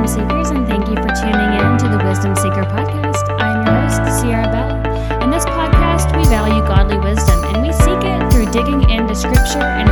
Wisdom Seekers, and thank you for tuning in to the Wisdom Seeker podcast. I'm your host, Sierra Bell. In this podcast, we value godly wisdom, and we seek it through digging into scripture and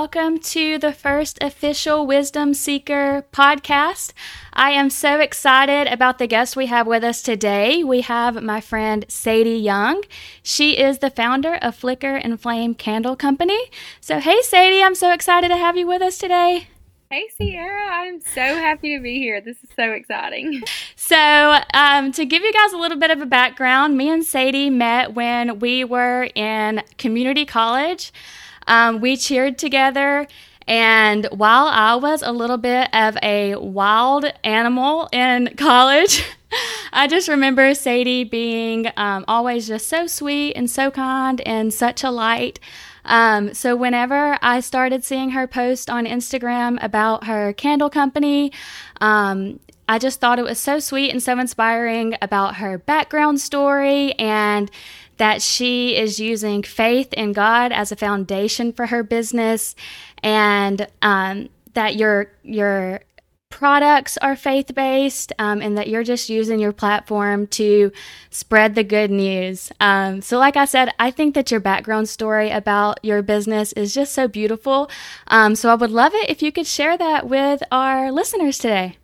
welcome to the first official Wisdom Seeker podcast. I am so excited about the guest we have with us today. We have my friend Sadie Young. She is the founder of Flicker and Flame Candle Company. So, hey, Sadie, I'm so excited to have you with us today. Hey Sierra, I'm so happy to be here. This is so exciting. So, um, to give you guys a little bit of a background, me and Sadie met when we were in community college. Um, we cheered together, and while I was a little bit of a wild animal in college, I just remember Sadie being um, always just so sweet and so kind and such a light. Um, so whenever I started seeing her post on Instagram about her candle company, um, I just thought it was so sweet and so inspiring about her background story and that she is using faith in God as a foundation for her business and um, that your your products are faith based um, and that you're just using your platform to spread the good news. Um, so, like I said, I think that your background story about your business is just so beautiful. Um, so, I would love it if you could share that with our listeners today.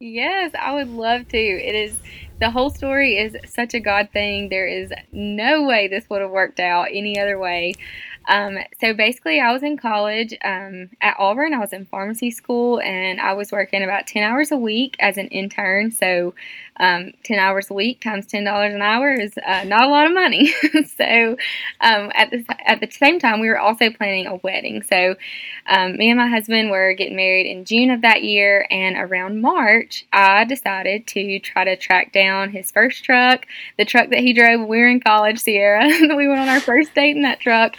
Yes, I would love to. It is the whole story is such a God thing. There is no way this would have worked out any other way. Um, so basically, I was in college um, at Auburn. I was in pharmacy school, and I was working about ten hours a week as an intern. So, um, ten hours a week times ten dollars an hour is uh, not a lot of money. so, um, at the at the same time, we were also planning a wedding. So, um, me and my husband were getting married in June of that year, and around March, I decided to try to track down his first truck, the truck that he drove when we were in college, Sierra. we went on our first date in that truck.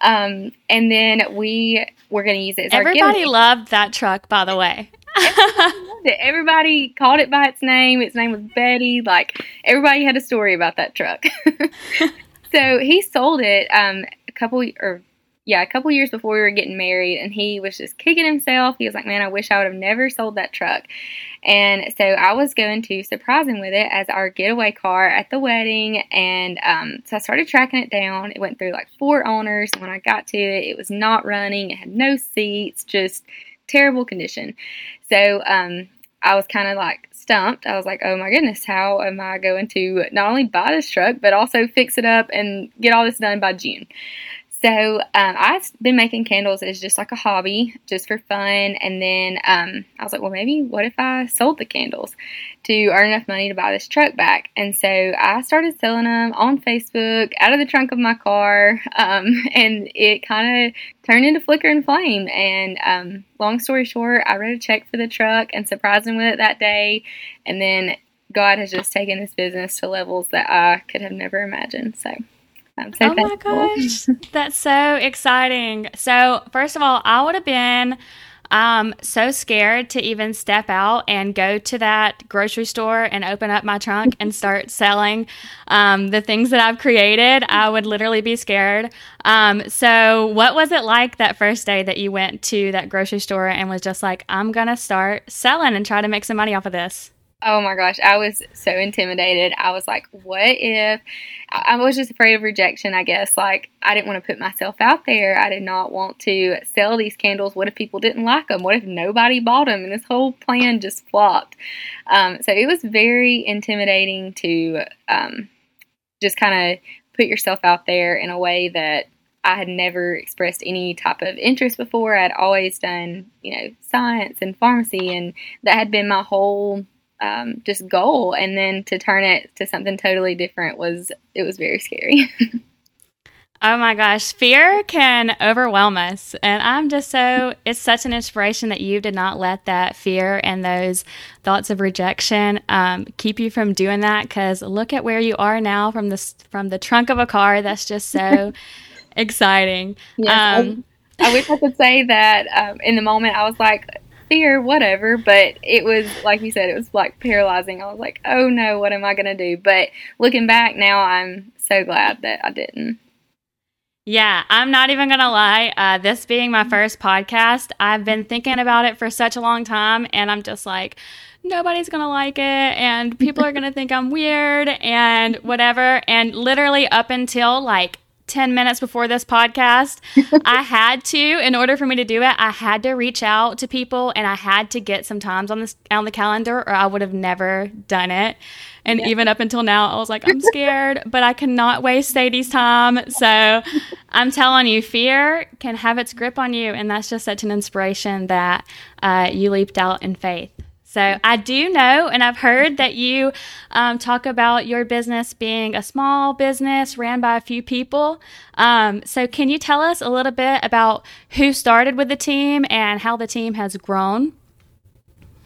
Um, and then we were going to use it as Everybody loved that truck, by the way. everybody, everybody called it by its name. Its name was Betty. Like everybody had a story about that truck. so he sold it um, a couple or yeah, a couple years before we were getting married, and he was just kicking himself. He was like, "Man, I wish I would have never sold that truck." And so I was going to surprise him with it as our getaway car at the wedding. And um, so I started tracking it down. It went through like four owners. When I got to it, it was not running. It had no seats, just terrible condition. So um, I was kind of like stumped. I was like, oh my goodness, how am I going to not only buy this truck, but also fix it up and get all this done by June? So um, I've been making candles as just like a hobby, just for fun. And then um, I was like, well, maybe what if I sold the candles to earn enough money to buy this truck back? And so I started selling them on Facebook out of the trunk of my car, um, and it kind of turned into Flicker and Flame. And um, long story short, I wrote a check for the truck and surprised him with it that day. And then God has just taken this business to levels that I could have never imagined. So. I'm so oh thankful. my gosh, that's so exciting. So, first of all, I would have been um, so scared to even step out and go to that grocery store and open up my trunk and start selling um, the things that I've created. I would literally be scared. Um, so, what was it like that first day that you went to that grocery store and was just like, I'm going to start selling and try to make some money off of this? Oh my gosh, I was so intimidated. I was like, what if I was just afraid of rejection, I guess. Like, I didn't want to put myself out there. I did not want to sell these candles. What if people didn't like them? What if nobody bought them? And this whole plan just flopped. Um, so it was very intimidating to um, just kind of put yourself out there in a way that I had never expressed any type of interest before. I'd always done, you know, science and pharmacy, and that had been my whole um, just goal and then to turn it to something totally different was it was very scary Oh my gosh, fear can overwhelm us. And I'm just so, it's such an inspiration that you did not let that fear and those thoughts of rejection um, keep you from doing that. Because look at where you are now from the, from the trunk of a car. That's just so exciting. Yes, um, I, I, wish I could say that um, in the moment I was like, fear, whatever. But it was, like you said, it was like paralyzing. I was like, oh no, what am I going to do? But looking back now, I'm so glad that I didn't. Yeah, I'm not even going to lie. Uh, this being my first podcast, I've been thinking about it for such a long time, and I'm just like, nobody's going to like it, and people are going to think I'm weird and whatever. And literally, up until like 10 minutes before this podcast, I had to, in order for me to do it, I had to reach out to people and I had to get some times on this on the calendar or I would have never done it. And yeah. even up until now, I was like, I'm scared, but I cannot waste Sadie's time. So I'm telling you, fear can have its grip on you. And that's just such an inspiration that uh, you leaped out in faith. So I do know, and I've heard that you um, talk about your business being a small business ran by a few people. Um, so can you tell us a little bit about who started with the team and how the team has grown?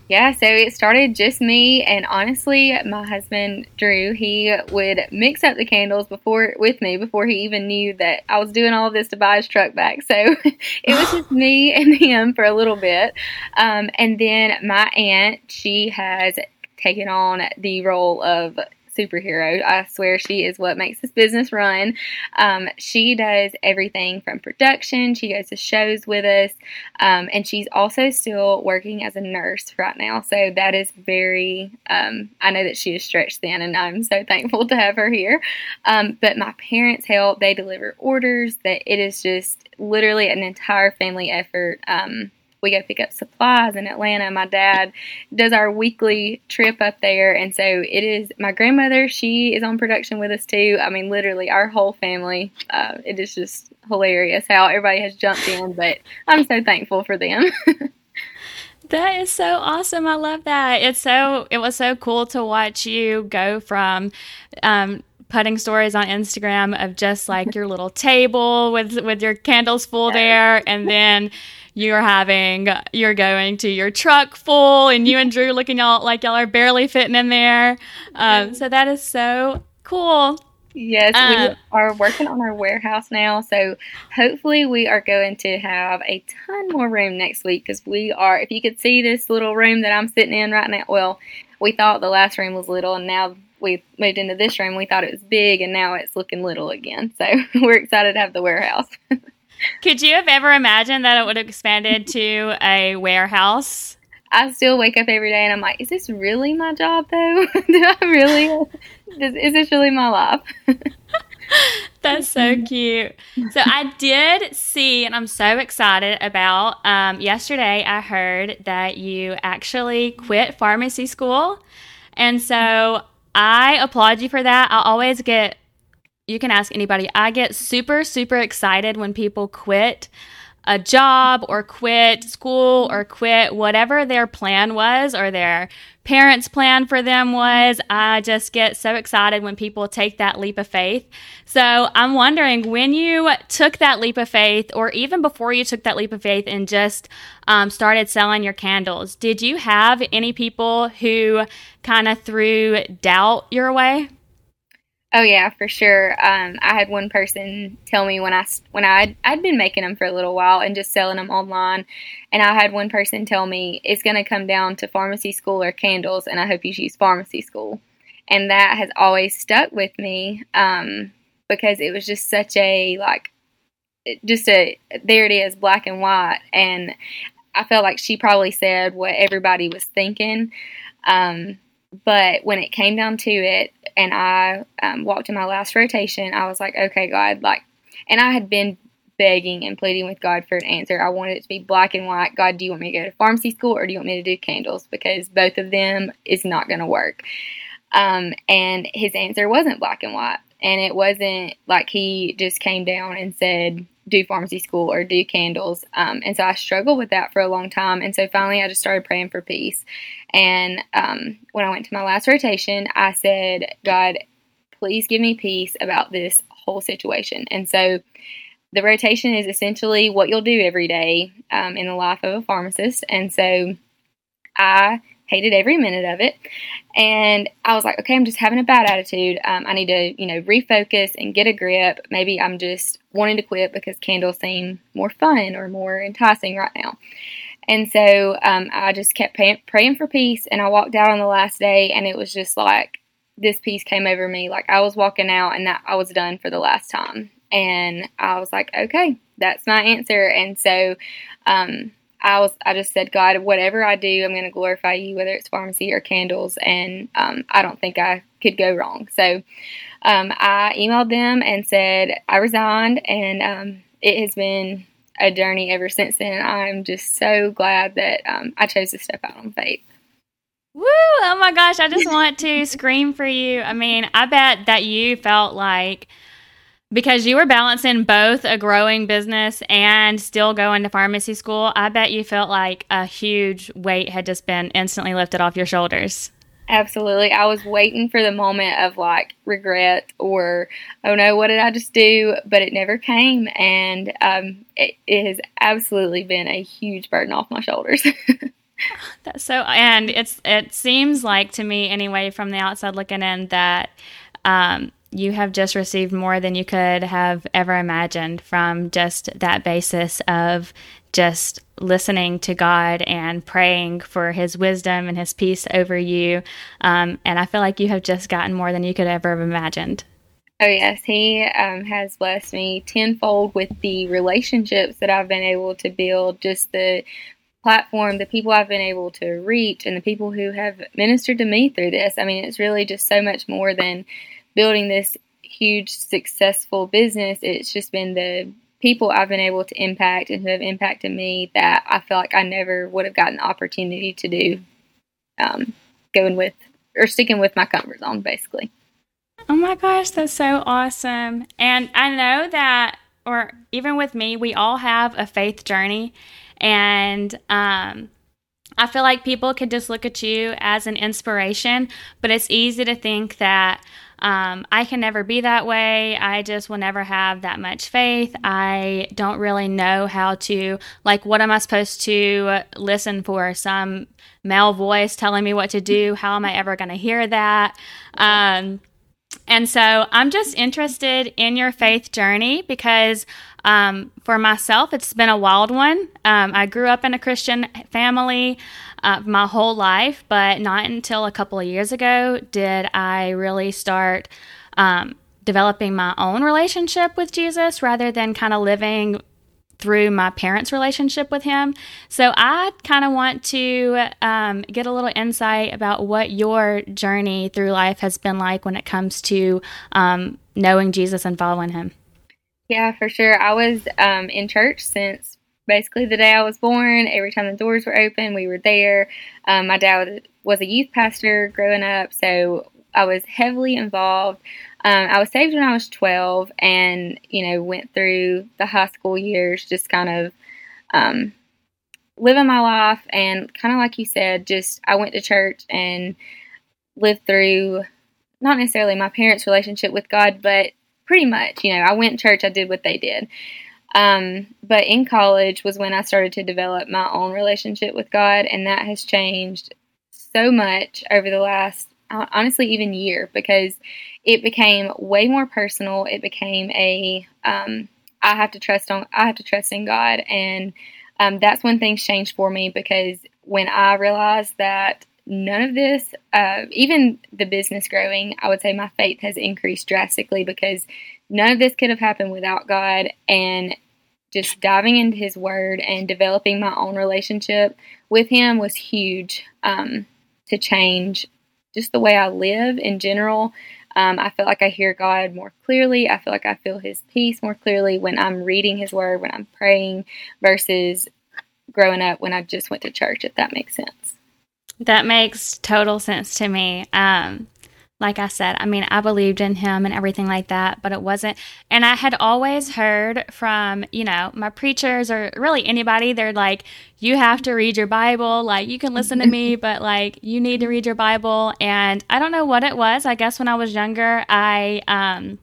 Yeah, so it started just me and honestly, my husband Drew, he would mix up the candles before with me before he even knew that I was doing all of this to buy his truck back. So it was just me and him for a little bit. Um, and then my aunt, she has taken on the role of superhero. I swear she is what makes this business run. Um, she does everything from production, she goes to shows with us, um, and she's also still working as a nurse right now. So that is very, um, I know that she is stretched thin, and I'm so thankful to have her here. Um, but my parents help, they deliver orders, that it is just literally an entire family effort. Um, we go pick up supplies in Atlanta. My dad does our weekly trip up there. And so it is my grandmother, she is on production with us too. I mean, literally, our whole family. Uh, it is just hilarious how everybody has jumped in, but I'm so thankful for them. That is so awesome. I love that. It's so it was so cool to watch you go from um, putting stories on Instagram of just like your little table with with your candles full there and then you're having you're going to your truck full and you and drew looking all like y'all are barely fitting in there. Um, so that is so cool. Yes uh, we are working on our warehouse now. So hopefully we are going to have a ton more room next week because we are if you could see this little room that i'm sitting in right now well we thought the last room was little and now we moved into this room we thought it was big and now it's looking little again. So we're excited to have the warehouse Could you have ever imagined that it would have expanded to a warehouse? I still wake up every day and I'm like, is this really my job though? Do I really? Is this really my life? That's so cute. So I did see, and I'm so excited about. Um, yesterday, I heard that you actually quit pharmacy school, and so I applaud you for that. I always get you can ask anybody. I get super, super excited when people quit a job or quit school or quit whatever their plan was or their parents' plan for them was. I just get so excited when people take that leap of faith. So I'm wondering when you took that leap of faith, or even before you took that leap of faith and just um, started selling your candles, did you have any people who kind of threw doubt your way? Oh yeah, for sure. Um, I had one person tell me when I when I I'd been making them for a little while and just selling them online, and I had one person tell me it's going to come down to pharmacy school or candles, and I hope you choose pharmacy school, and that has always stuck with me um, because it was just such a like, just a there it is, black and white, and I felt like she probably said what everybody was thinking. Um, but when it came down to it, and I um, walked in my last rotation, I was like, okay, God, like, and I had been begging and pleading with God for an answer. I wanted it to be black and white. God, do you want me to go to pharmacy school or do you want me to do candles? Because both of them is not going to work. Um, and his answer wasn't black and white. And it wasn't like he just came down and said, do pharmacy school or do candles. Um, and so I struggled with that for a long time. And so finally, I just started praying for peace. And um, when I went to my last rotation, I said, God, please give me peace about this whole situation. And so the rotation is essentially what you'll do every day um, in the life of a pharmacist. And so I hated every minute of it. And I was like, okay, I'm just having a bad attitude. Um, I need to, you know, refocus and get a grip. Maybe I'm just wanting to quit because candles seem more fun or more enticing right now. And so um, I just kept pay- praying for peace. And I walked out on the last day, and it was just like this peace came over me. Like I was walking out, and that I was done for the last time. And I was like, okay, that's my answer. And so um, I was I just said, God, whatever I do, I'm going to glorify you, whether it's pharmacy or candles, and um, I don't think I could go wrong. So um, I emailed them and said I resigned, and um, it has been a journey ever since then. I'm just so glad that um, I chose to step out on faith. Woo! Oh my gosh, I just want to scream for you. I mean, I bet that you felt like because you were balancing both a growing business and still going to pharmacy school, I bet you felt like a huge weight had just been instantly lifted off your shoulders. Absolutely. I was waiting for the moment of like regret or, oh no, what did I just do? But it never came. And um, it, it has absolutely been a huge burden off my shoulders. That's so, and it's, it seems like to me anyway, from the outside looking in, that um, you have just received more than you could have ever imagined from just that basis of just listening to God and praying for His wisdom and His peace over you. Um, and I feel like you have just gotten more than you could ever have imagined. Oh, yes. He um, has blessed me tenfold with the relationships that I've been able to build, just the platform, the people I've been able to reach, and the people who have ministered to me through this. I mean, it's really just so much more than building this huge successful business. It's just been the people I've been able to impact and who have impacted me that I feel like I never would have gotten the opportunity to do um, going with or sticking with my comfort zone, basically. Oh my gosh, that's so awesome. And I know that, or even with me, we all have a faith journey. And um, I feel like people could just look at you as an inspiration, but it's easy to think that um, I can never be that way. I just will never have that much faith. I don't really know how to, like, what am I supposed to listen for? Some male voice telling me what to do? How am I ever going to hear that? Um, and so I'm just interested in your faith journey because um, for myself, it's been a wild one. Um, I grew up in a Christian family uh, my whole life, but not until a couple of years ago did I really start um, developing my own relationship with Jesus rather than kind of living through my parents' relationship with him. So I kind of want to um, get a little insight about what your journey through life has been like when it comes to um, knowing Jesus and following him. Yeah, for sure. I was um, in church since basically the day I was born. Every time the doors were open, we were there. Um, my dad was a youth pastor growing up, so I was heavily involved. Um, I was saved when I was 12 and, you know, went through the high school years just kind of um, living my life. And kind of like you said, just I went to church and lived through not necessarily my parents' relationship with God, but pretty much, you know, I went to church, I did what they did. Um, but in college was when I started to develop my own relationship with God, and that has changed so much over the last, honestly, even year because it became way more personal. It became a um, I have to trust on I have to trust in God, and um, that's when things changed for me because when I realized that none of this, uh, even the business growing, I would say my faith has increased drastically because none of this could have happened without God and just diving into his word and developing my own relationship with him was huge um, to change just the way I live in general. Um, I feel like I hear God more clearly. I feel like I feel his peace more clearly when I'm reading his word, when I'm praying, versus growing up when I just went to church, if that makes sense. That makes total sense to me. Um, like I said, I mean, I believed in him and everything like that, but it wasn't. And I had always heard from, you know, my preachers or really anybody, they're like, you have to read your Bible. Like, you can listen to me, but like, you need to read your Bible. And I don't know what it was. I guess when I was younger, I, um,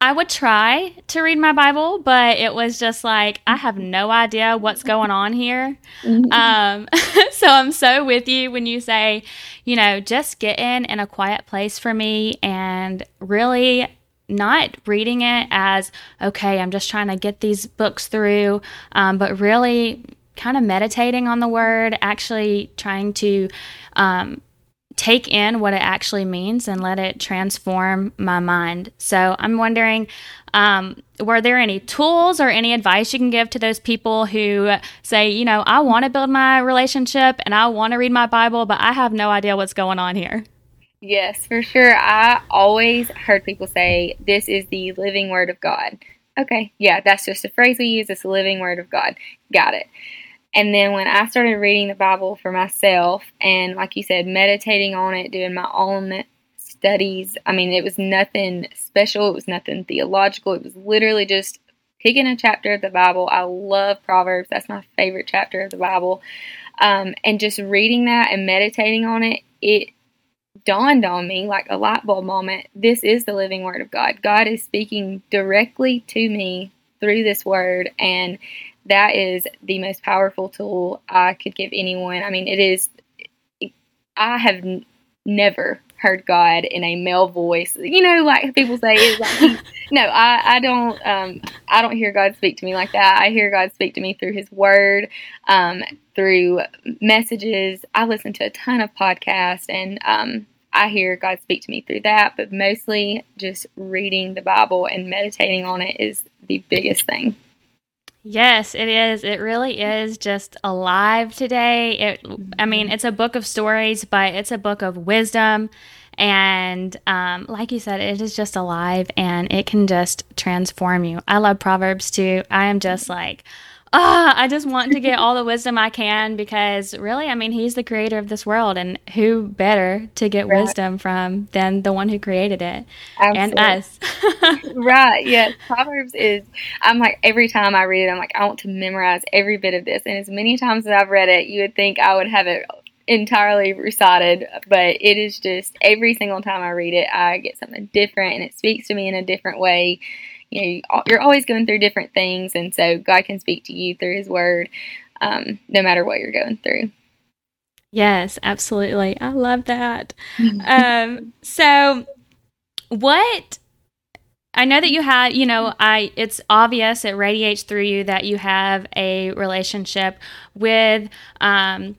I would try to read my Bible, but it was just like I have no idea what's going on here. Mm-hmm. Um, so I'm so with you when you say, you know, just get in in a quiet place for me and really not reading it as okay, I'm just trying to get these books through, um, but really kind of meditating on the word, actually trying to um, take in what it actually means and let it transform my mind. So I'm wondering, um, were there any tools or any advice you can give to those people who say, you know, I want to build my relationship and I want to read my Bible, but I have no idea what's going on here? Yes, for sure. I always heard people say, this is the living word of God. Okay, yeah, that's just a phrase we use. It's the living word of God. Got it. And then when I started reading the Bible for myself and, like you said, meditating on it, doing my own studies, I mean, it was nothing special. It was nothing theological. It was literally just picking a chapter of the Bible. I love Proverbs. That's my favorite chapter of the Bible. Um, and just reading that and meditating on it, it dawned on me like a light bulb moment. This is the living word of God. God is speaking directly to me through this word. And that is the most powerful tool I could give anyone. I mean, it is, I have n- never heard God in a male voice. You know, like people say, is like, no, I, I don't, um, I don't hear God speak to me like that. I hear God speak to me through His Word, um, through messages. I listen to a ton of podcasts, and um, I hear God speak to me through that. But mostly, just reading the Bible and meditating on it is the biggest thing. Yes, it is. It really is just alive today. It I mean, it's a book of stories, but it's a book of wisdom and um, like you said, it is just alive and it can just transform you. I love Proverbs too. I am just like, ah, I just want to get all the wisdom I can because really, I mean, he's the creator of this world, and who better to get right. wisdom from than the one who created it Absolutely. and us? right. Yes. Proverbs is, I'm like, every time I read it, I'm like, I want to memorize every bit of this. And as many times as I've read it, you would think I would have it entirely recited, but it is just every single time I read it, I get something different and it speaks to me in a different way you know you're always going through different things and so god can speak to you through his word um, no matter what you're going through. Yes absolutely. I love that. Um, so what I know that you had, you know, I it's obvious it radiates through you that you have a relationship with um,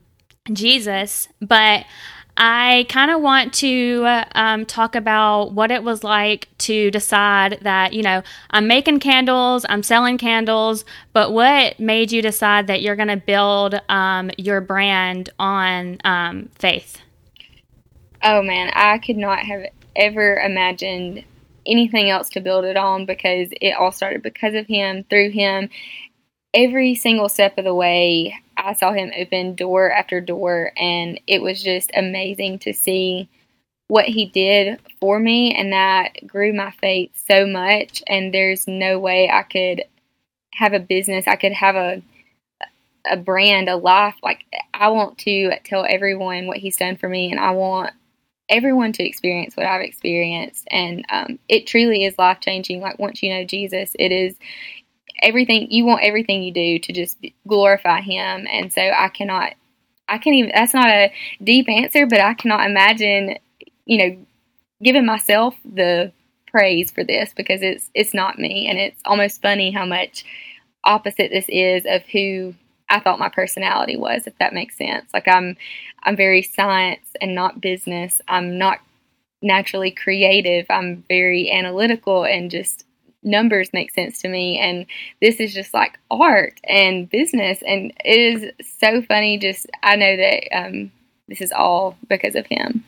Jesus, but I kind of want to um, talk about what it was like to decide that, you know, I'm making candles, I'm selling candles, but what made you decide that you're going to build um, your brand on um, faith? Oh man, I could not have ever imagined anything else to build it on because it all started because of him, through him. Every single step of the way, I saw him open door after door, and it was just amazing to see what he did for me, and that grew my faith so much. And there's no way I could have a business, I could have a a brand, a life. Like I want to tell everyone what he's done for me, and I want everyone to experience what I've experienced. And um, it truly is life changing. Like once you know Jesus, it is everything you want everything you do to just glorify him. And so i cannot i can't even that's not a deep answer but i cannot imagine you know giving myself the praise for this because it's it's not me. And it's almost funny how much opposite this is of who I thought my personality was if that makes sense. Like I'm I'm very science and not business. I'm not naturally creative. I'm very analytical and just numbers make sense to me and this is just like art and business and it is so funny just i know that um, this is all because of him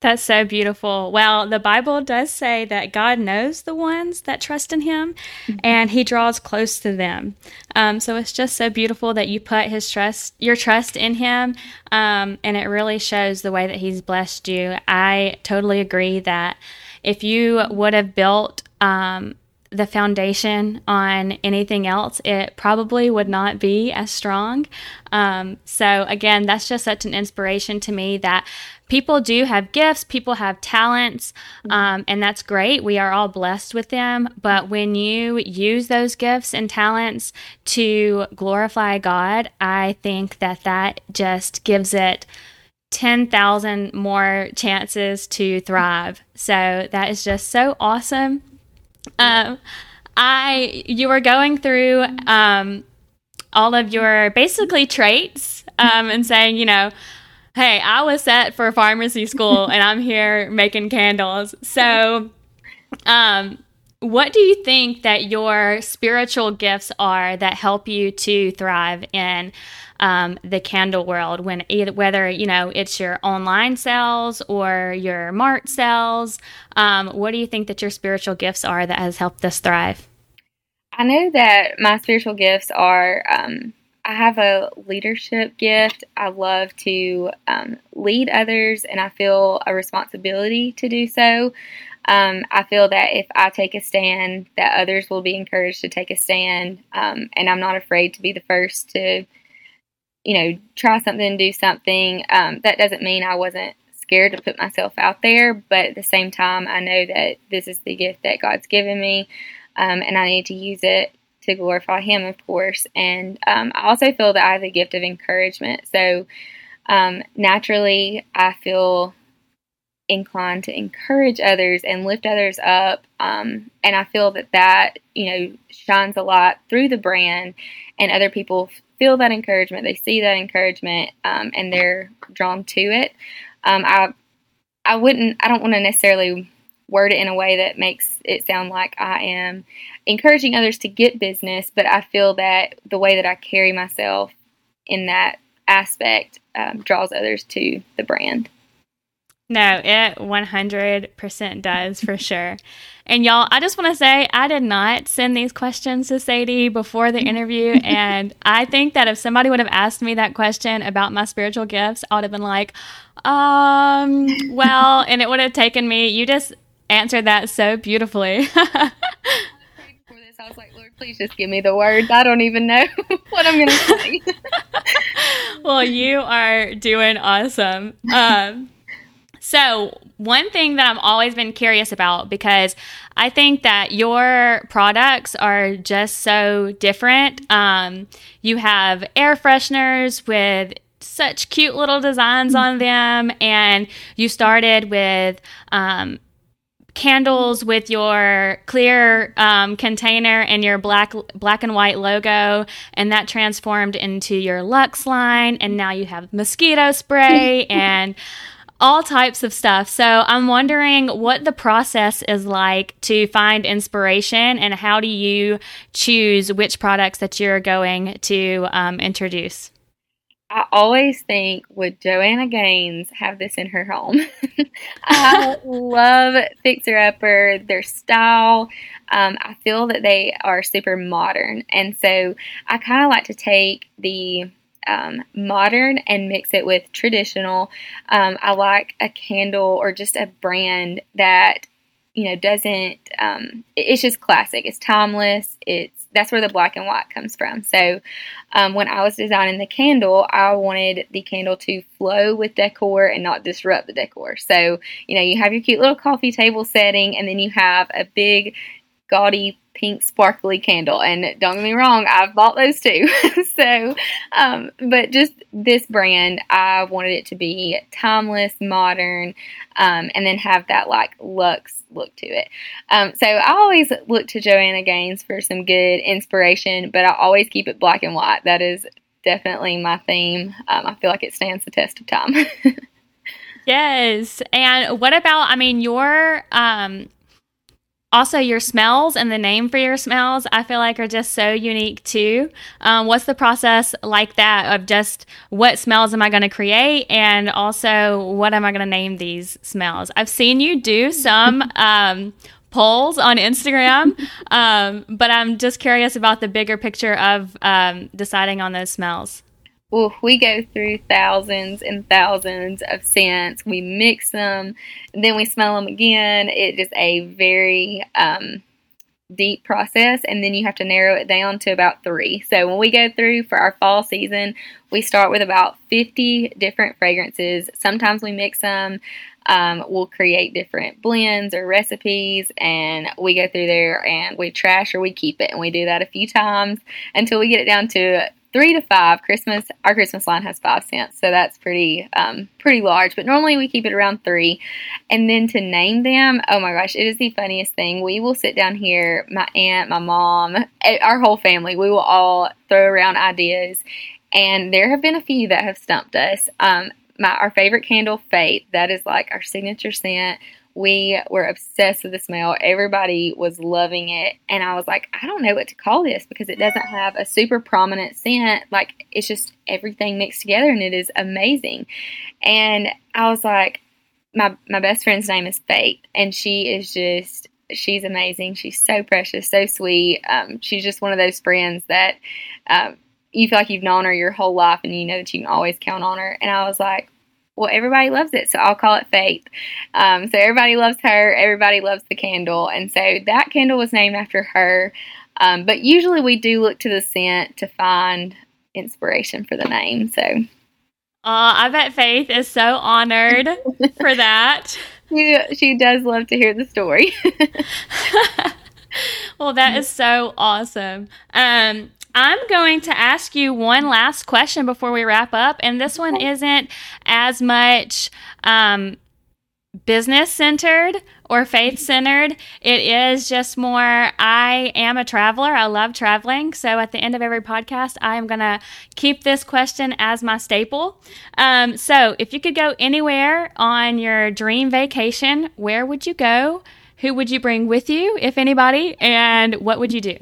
that's so beautiful. Well, the Bible does say that God knows the ones that trust in Him, mm-hmm. and He draws close to them. Um, so it's just so beautiful that you put His trust, your trust in Him, um, and it really shows the way that He's blessed you. I totally agree that if you would have built um, the foundation on anything else, it probably would not be as strong. Um, so, again, that's just such an inspiration to me that people do have gifts, people have talents, um, and that's great. We are all blessed with them. But when you use those gifts and talents to glorify God, I think that that just gives it 10,000 more chances to thrive. So that is just so awesome. Um, I you were going through um, all of your basically traits um, and saying, you know, hey, I was set for pharmacy school and I'm here making candles. So, um, what do you think that your spiritual gifts are that help you to thrive in um, the candle world when either whether you know it's your online sales or your mart sales um, what do you think that your spiritual gifts are that has helped us thrive? I know that my spiritual gifts are um, i have a leadership gift. I love to um, lead others and i feel a responsibility to do so. Um, I feel that if I take a stand, that others will be encouraged to take a stand, um, and I'm not afraid to be the first to you know, try something, do something. Um, that doesn't mean I wasn't scared to put myself out there, but at the same time, I know that this is the gift that God's given me, um, and I need to use it to glorify Him, of course. And um, I also feel that I have the gift of encouragement. So um, naturally, I feel inclined to encourage others and lift others up. Um, and I feel that that, you know, shines a lot through the brand and other people feel that encouragement, they see that encouragement, um, and they're drawn to it. Um, I I wouldn't I don't want to necessarily word it in a way that makes it sound like I am encouraging others to get business, but I feel that the way that I carry myself in that aspect um, draws others to the brand. No, it 100% does for sure. And y'all, I just want to say I did not send these questions to Sadie before the interview. and I think that if somebody would have asked me that question about my spiritual gifts, I would have been like, um, well, and it would have taken me, you just answered that so beautifully. I was like, Lord, please just give me the words. I don't even know what I'm going to say. well, you are doing awesome. Um, so, one thing that I've always been curious about because I think that your products are just so different. Um, you have air fresheners with such cute little designs on them, and you started with um, candles with your clear um, container and your black black and white logo, and that transformed into your Luxe line, and now you have mosquito spray and all types of stuff. So I'm wondering what the process is like to find inspiration and how do you choose which products that you're going to um, introduce? I always think, would Joanna Gaines have this in her home? I love Fixer Upper, their style. Um, I feel that they are super modern. And so I kind of like to take the um, modern and mix it with traditional. Um, I like a candle or just a brand that you know doesn't. Um, it's just classic. It's timeless. It's that's where the black and white comes from. So um, when I was designing the candle, I wanted the candle to flow with decor and not disrupt the decor. So you know you have your cute little coffee table setting, and then you have a big gaudy pink sparkly candle. And don't get me wrong, I've bought those too. so, um, but just this brand, I wanted it to be timeless, modern, um, and then have that like luxe look to it. Um, so I always look to Joanna Gaines for some good inspiration, but I always keep it black and white. That is definitely my theme. Um, I feel like it stands the test of time. yes. And what about, I mean, your, um, also your smells and the name for your smells i feel like are just so unique too. Um, what's the process like that of just what smells am i going to create and also what am i going to name these smells? I've seen you do some um, polls on instagram um, but i'm just curious about the bigger picture of um, deciding on those smells Ooh, we go through thousands and thousands of scents. We mix them, then we smell them again. It is a very um, deep process and then you have to narrow it down to about three. So when we go through for our fall season, we start with about 50 different fragrances. Sometimes we mix them. Um, we'll create different blends or recipes and we go through there and we trash or we keep it and we do that a few times until we get it down to three to five. Christmas, our Christmas line has five scents, so that's pretty, um, pretty large. But normally we keep it around three. And then to name them, oh my gosh, it is the funniest thing. We will sit down here, my aunt, my mom, eh, our whole family. We will all throw around ideas, and there have been a few that have stumped us. Um, my our favorite candle, Faith, that is like our signature scent we were obsessed with the smell. Everybody was loving it. And I was like, I don't know what to call this because it doesn't have a super prominent scent. Like, it's just everything mixed together and it is amazing. And I was like, my, my best friend's name is Faith, and she is just, she's amazing. She's so precious, so sweet. Um, she's just one of those friends that um, you feel like you've known her your whole life and you know that you can always count on her. And I was like, well, everybody loves it, so I'll call it Faith. Um, so everybody loves her, everybody loves the candle, and so that candle was named after her. Um, but usually we do look to the scent to find inspiration for the name. So, uh, I bet Faith is so honored for that. She, she does love to hear the story. well, that is so awesome. Um, I'm going to ask you one last question before we wrap up. And this one isn't as much um, business centered or faith centered. It is just more, I am a traveler. I love traveling. So at the end of every podcast, I am going to keep this question as my staple. Um, so if you could go anywhere on your dream vacation, where would you go? Who would you bring with you, if anybody? And what would you do?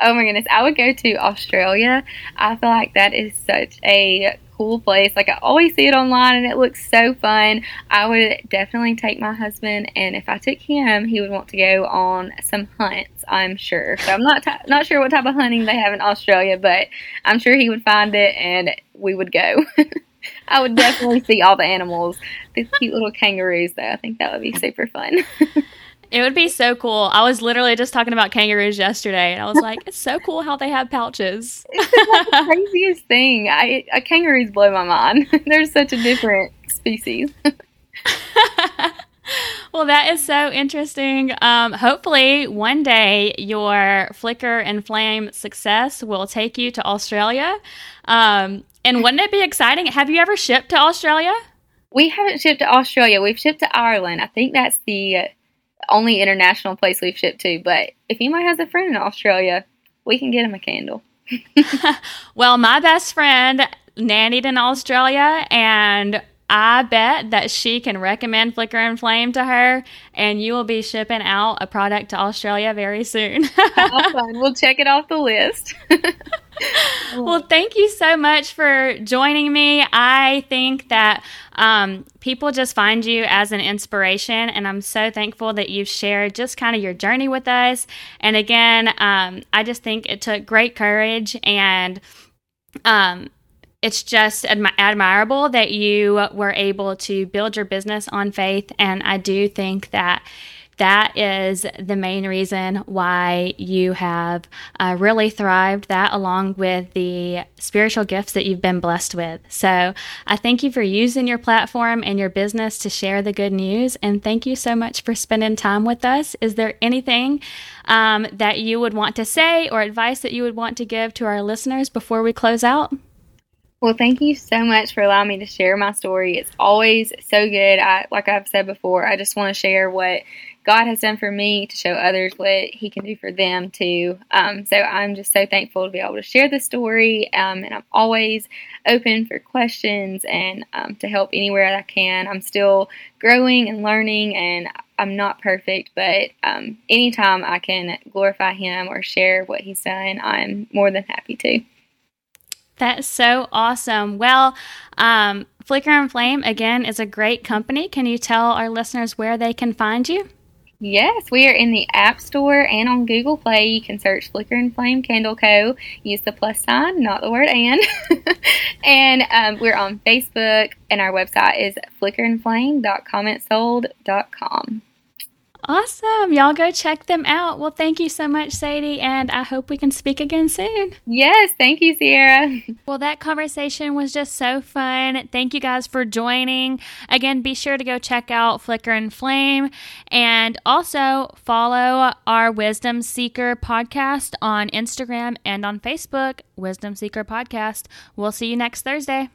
Oh my goodness, I would go to Australia. I feel like that is such a cool place. Like I always see it online and it looks so fun. I would definitely take my husband and if I took him, he would want to go on some hunts, I'm sure. So I'm not t- not sure what type of hunting they have in Australia, but I'm sure he would find it and we would go. I would definitely see all the animals. These cute little kangaroos though. I think that would be super fun. It would be so cool. I was literally just talking about kangaroos yesterday, and I was like, "It's so cool how they have pouches." It's the craziest thing. I kangaroos blow my mind. They're such a different species. well, that is so interesting. Um, hopefully, one day your flicker and flame success will take you to Australia. Um, and wouldn't it be exciting? Have you ever shipped to Australia? We haven't shipped to Australia. We've shipped to Ireland. I think that's the only international place we've shipped to. But if anybody has a friend in Australia, we can get him a candle. well, my best friend nannied in Australia, and I bet that she can recommend Flicker and Flame to her, and you will be shipping out a product to Australia very soon. We'll check it off the list. well, thank you so much for joining me. I think that um, people just find you as an inspiration, and I'm so thankful that you've shared just kind of your journey with us. And again, um, I just think it took great courage and um, it's just admi- admirable that you were able to build your business on faith. And I do think that that is the main reason why you have uh, really thrived, that along with the spiritual gifts that you've been blessed with. So I thank you for using your platform and your business to share the good news. And thank you so much for spending time with us. Is there anything um, that you would want to say or advice that you would want to give to our listeners before we close out? Well, thank you so much for allowing me to share my story. It's always so good. I, like I've said before, I just want to share what God has done for me to show others what He can do for them too. Um, so I'm just so thankful to be able to share this story, um, and I'm always open for questions and um, to help anywhere I can. I'm still growing and learning, and I'm not perfect, but um, anytime I can glorify Him or share what He's done, I'm more than happy to. That's so awesome. Well, um, Flicker and Flame, again, is a great company. Can you tell our listeners where they can find you? Yes, we are in the App Store and on Google Play. You can search Flicker and Flame Candle Co. Use the plus sign, not the word and. and um, we're on Facebook, and our website is flickerandflame.commentsold.com. Awesome. Y'all go check them out. Well, thank you so much, Sadie, and I hope we can speak again soon. Yes, thank you, Sierra. Well, that conversation was just so fun. Thank you guys for joining. Again, be sure to go check out Flicker and Flame and also follow our Wisdom Seeker podcast on Instagram and on Facebook, Wisdom Seeker Podcast. We'll see you next Thursday.